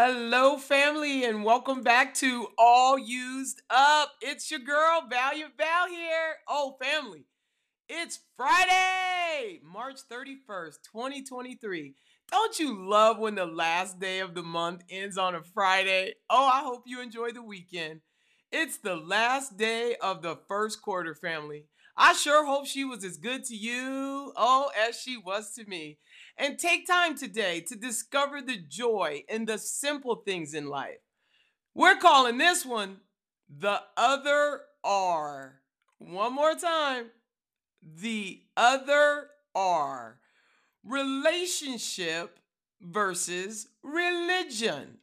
Hello, family, and welcome back to All Used Up. It's your girl, Valiant Val here. Oh, family, it's Friday, March 31st, 2023. Don't you love when the last day of the month ends on a Friday? Oh, I hope you enjoy the weekend. It's the last day of the first quarter, family. I sure hope she was as good to you, oh, as she was to me. And take time today to discover the joy in the simple things in life. We're calling this one the other R. One more time. The other R. Relationship versus religion.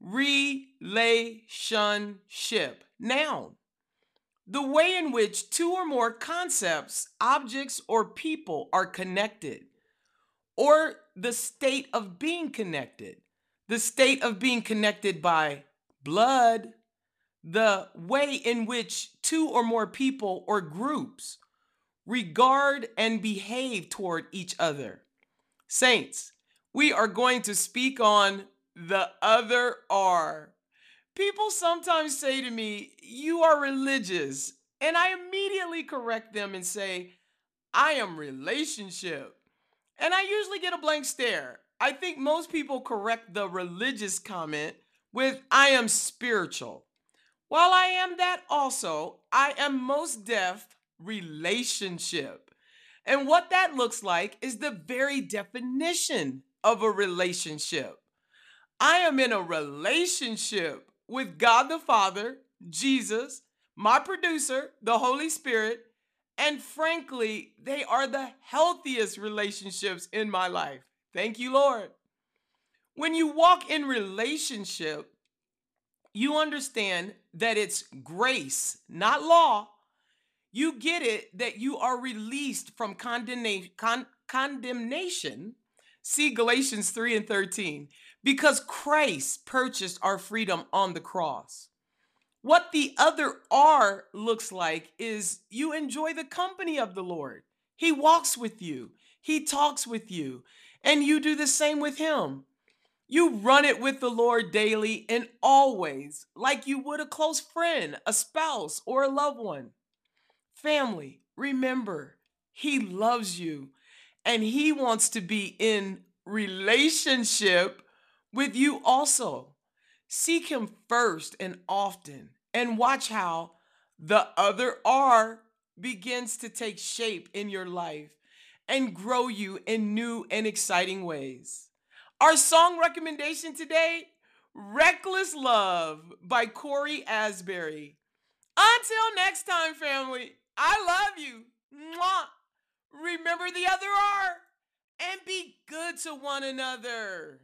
Relationship. Noun the way in which two or more concepts, objects, or people are connected, or the state of being connected, the state of being connected by blood, the way in which two or more people or groups regard and behave toward each other. Saints, we are going to speak on the other R People sometimes say to me, You are religious. And I immediately correct them and say, I am relationship. And I usually get a blank stare. I think most people correct the religious comment with, I am spiritual. While I am that also, I am most deaf relationship. And what that looks like is the very definition of a relationship. I am in a relationship with God the Father, Jesus, my producer, the Holy Spirit, and frankly, they are the healthiest relationships in my life. Thank you, Lord. When you walk in relationship, you understand that it's grace, not law. You get it that you are released from condemnation, con- condemnation. See Galatians 3 and 13 because Christ purchased our freedom on the cross. What the other R looks like is you enjoy the company of the Lord. He walks with you, He talks with you, and you do the same with Him. You run it with the Lord daily and always, like you would a close friend, a spouse, or a loved one. Family, remember, He loves you and He wants to be in relationship with you also. Seek Him first and often, and watch how the other R begins to take shape in your life and grow you in new and exciting ways. Our song recommendation today Reckless Love by Cory Asbury. Until next time, family, I love you remember the other R, and be good to one another.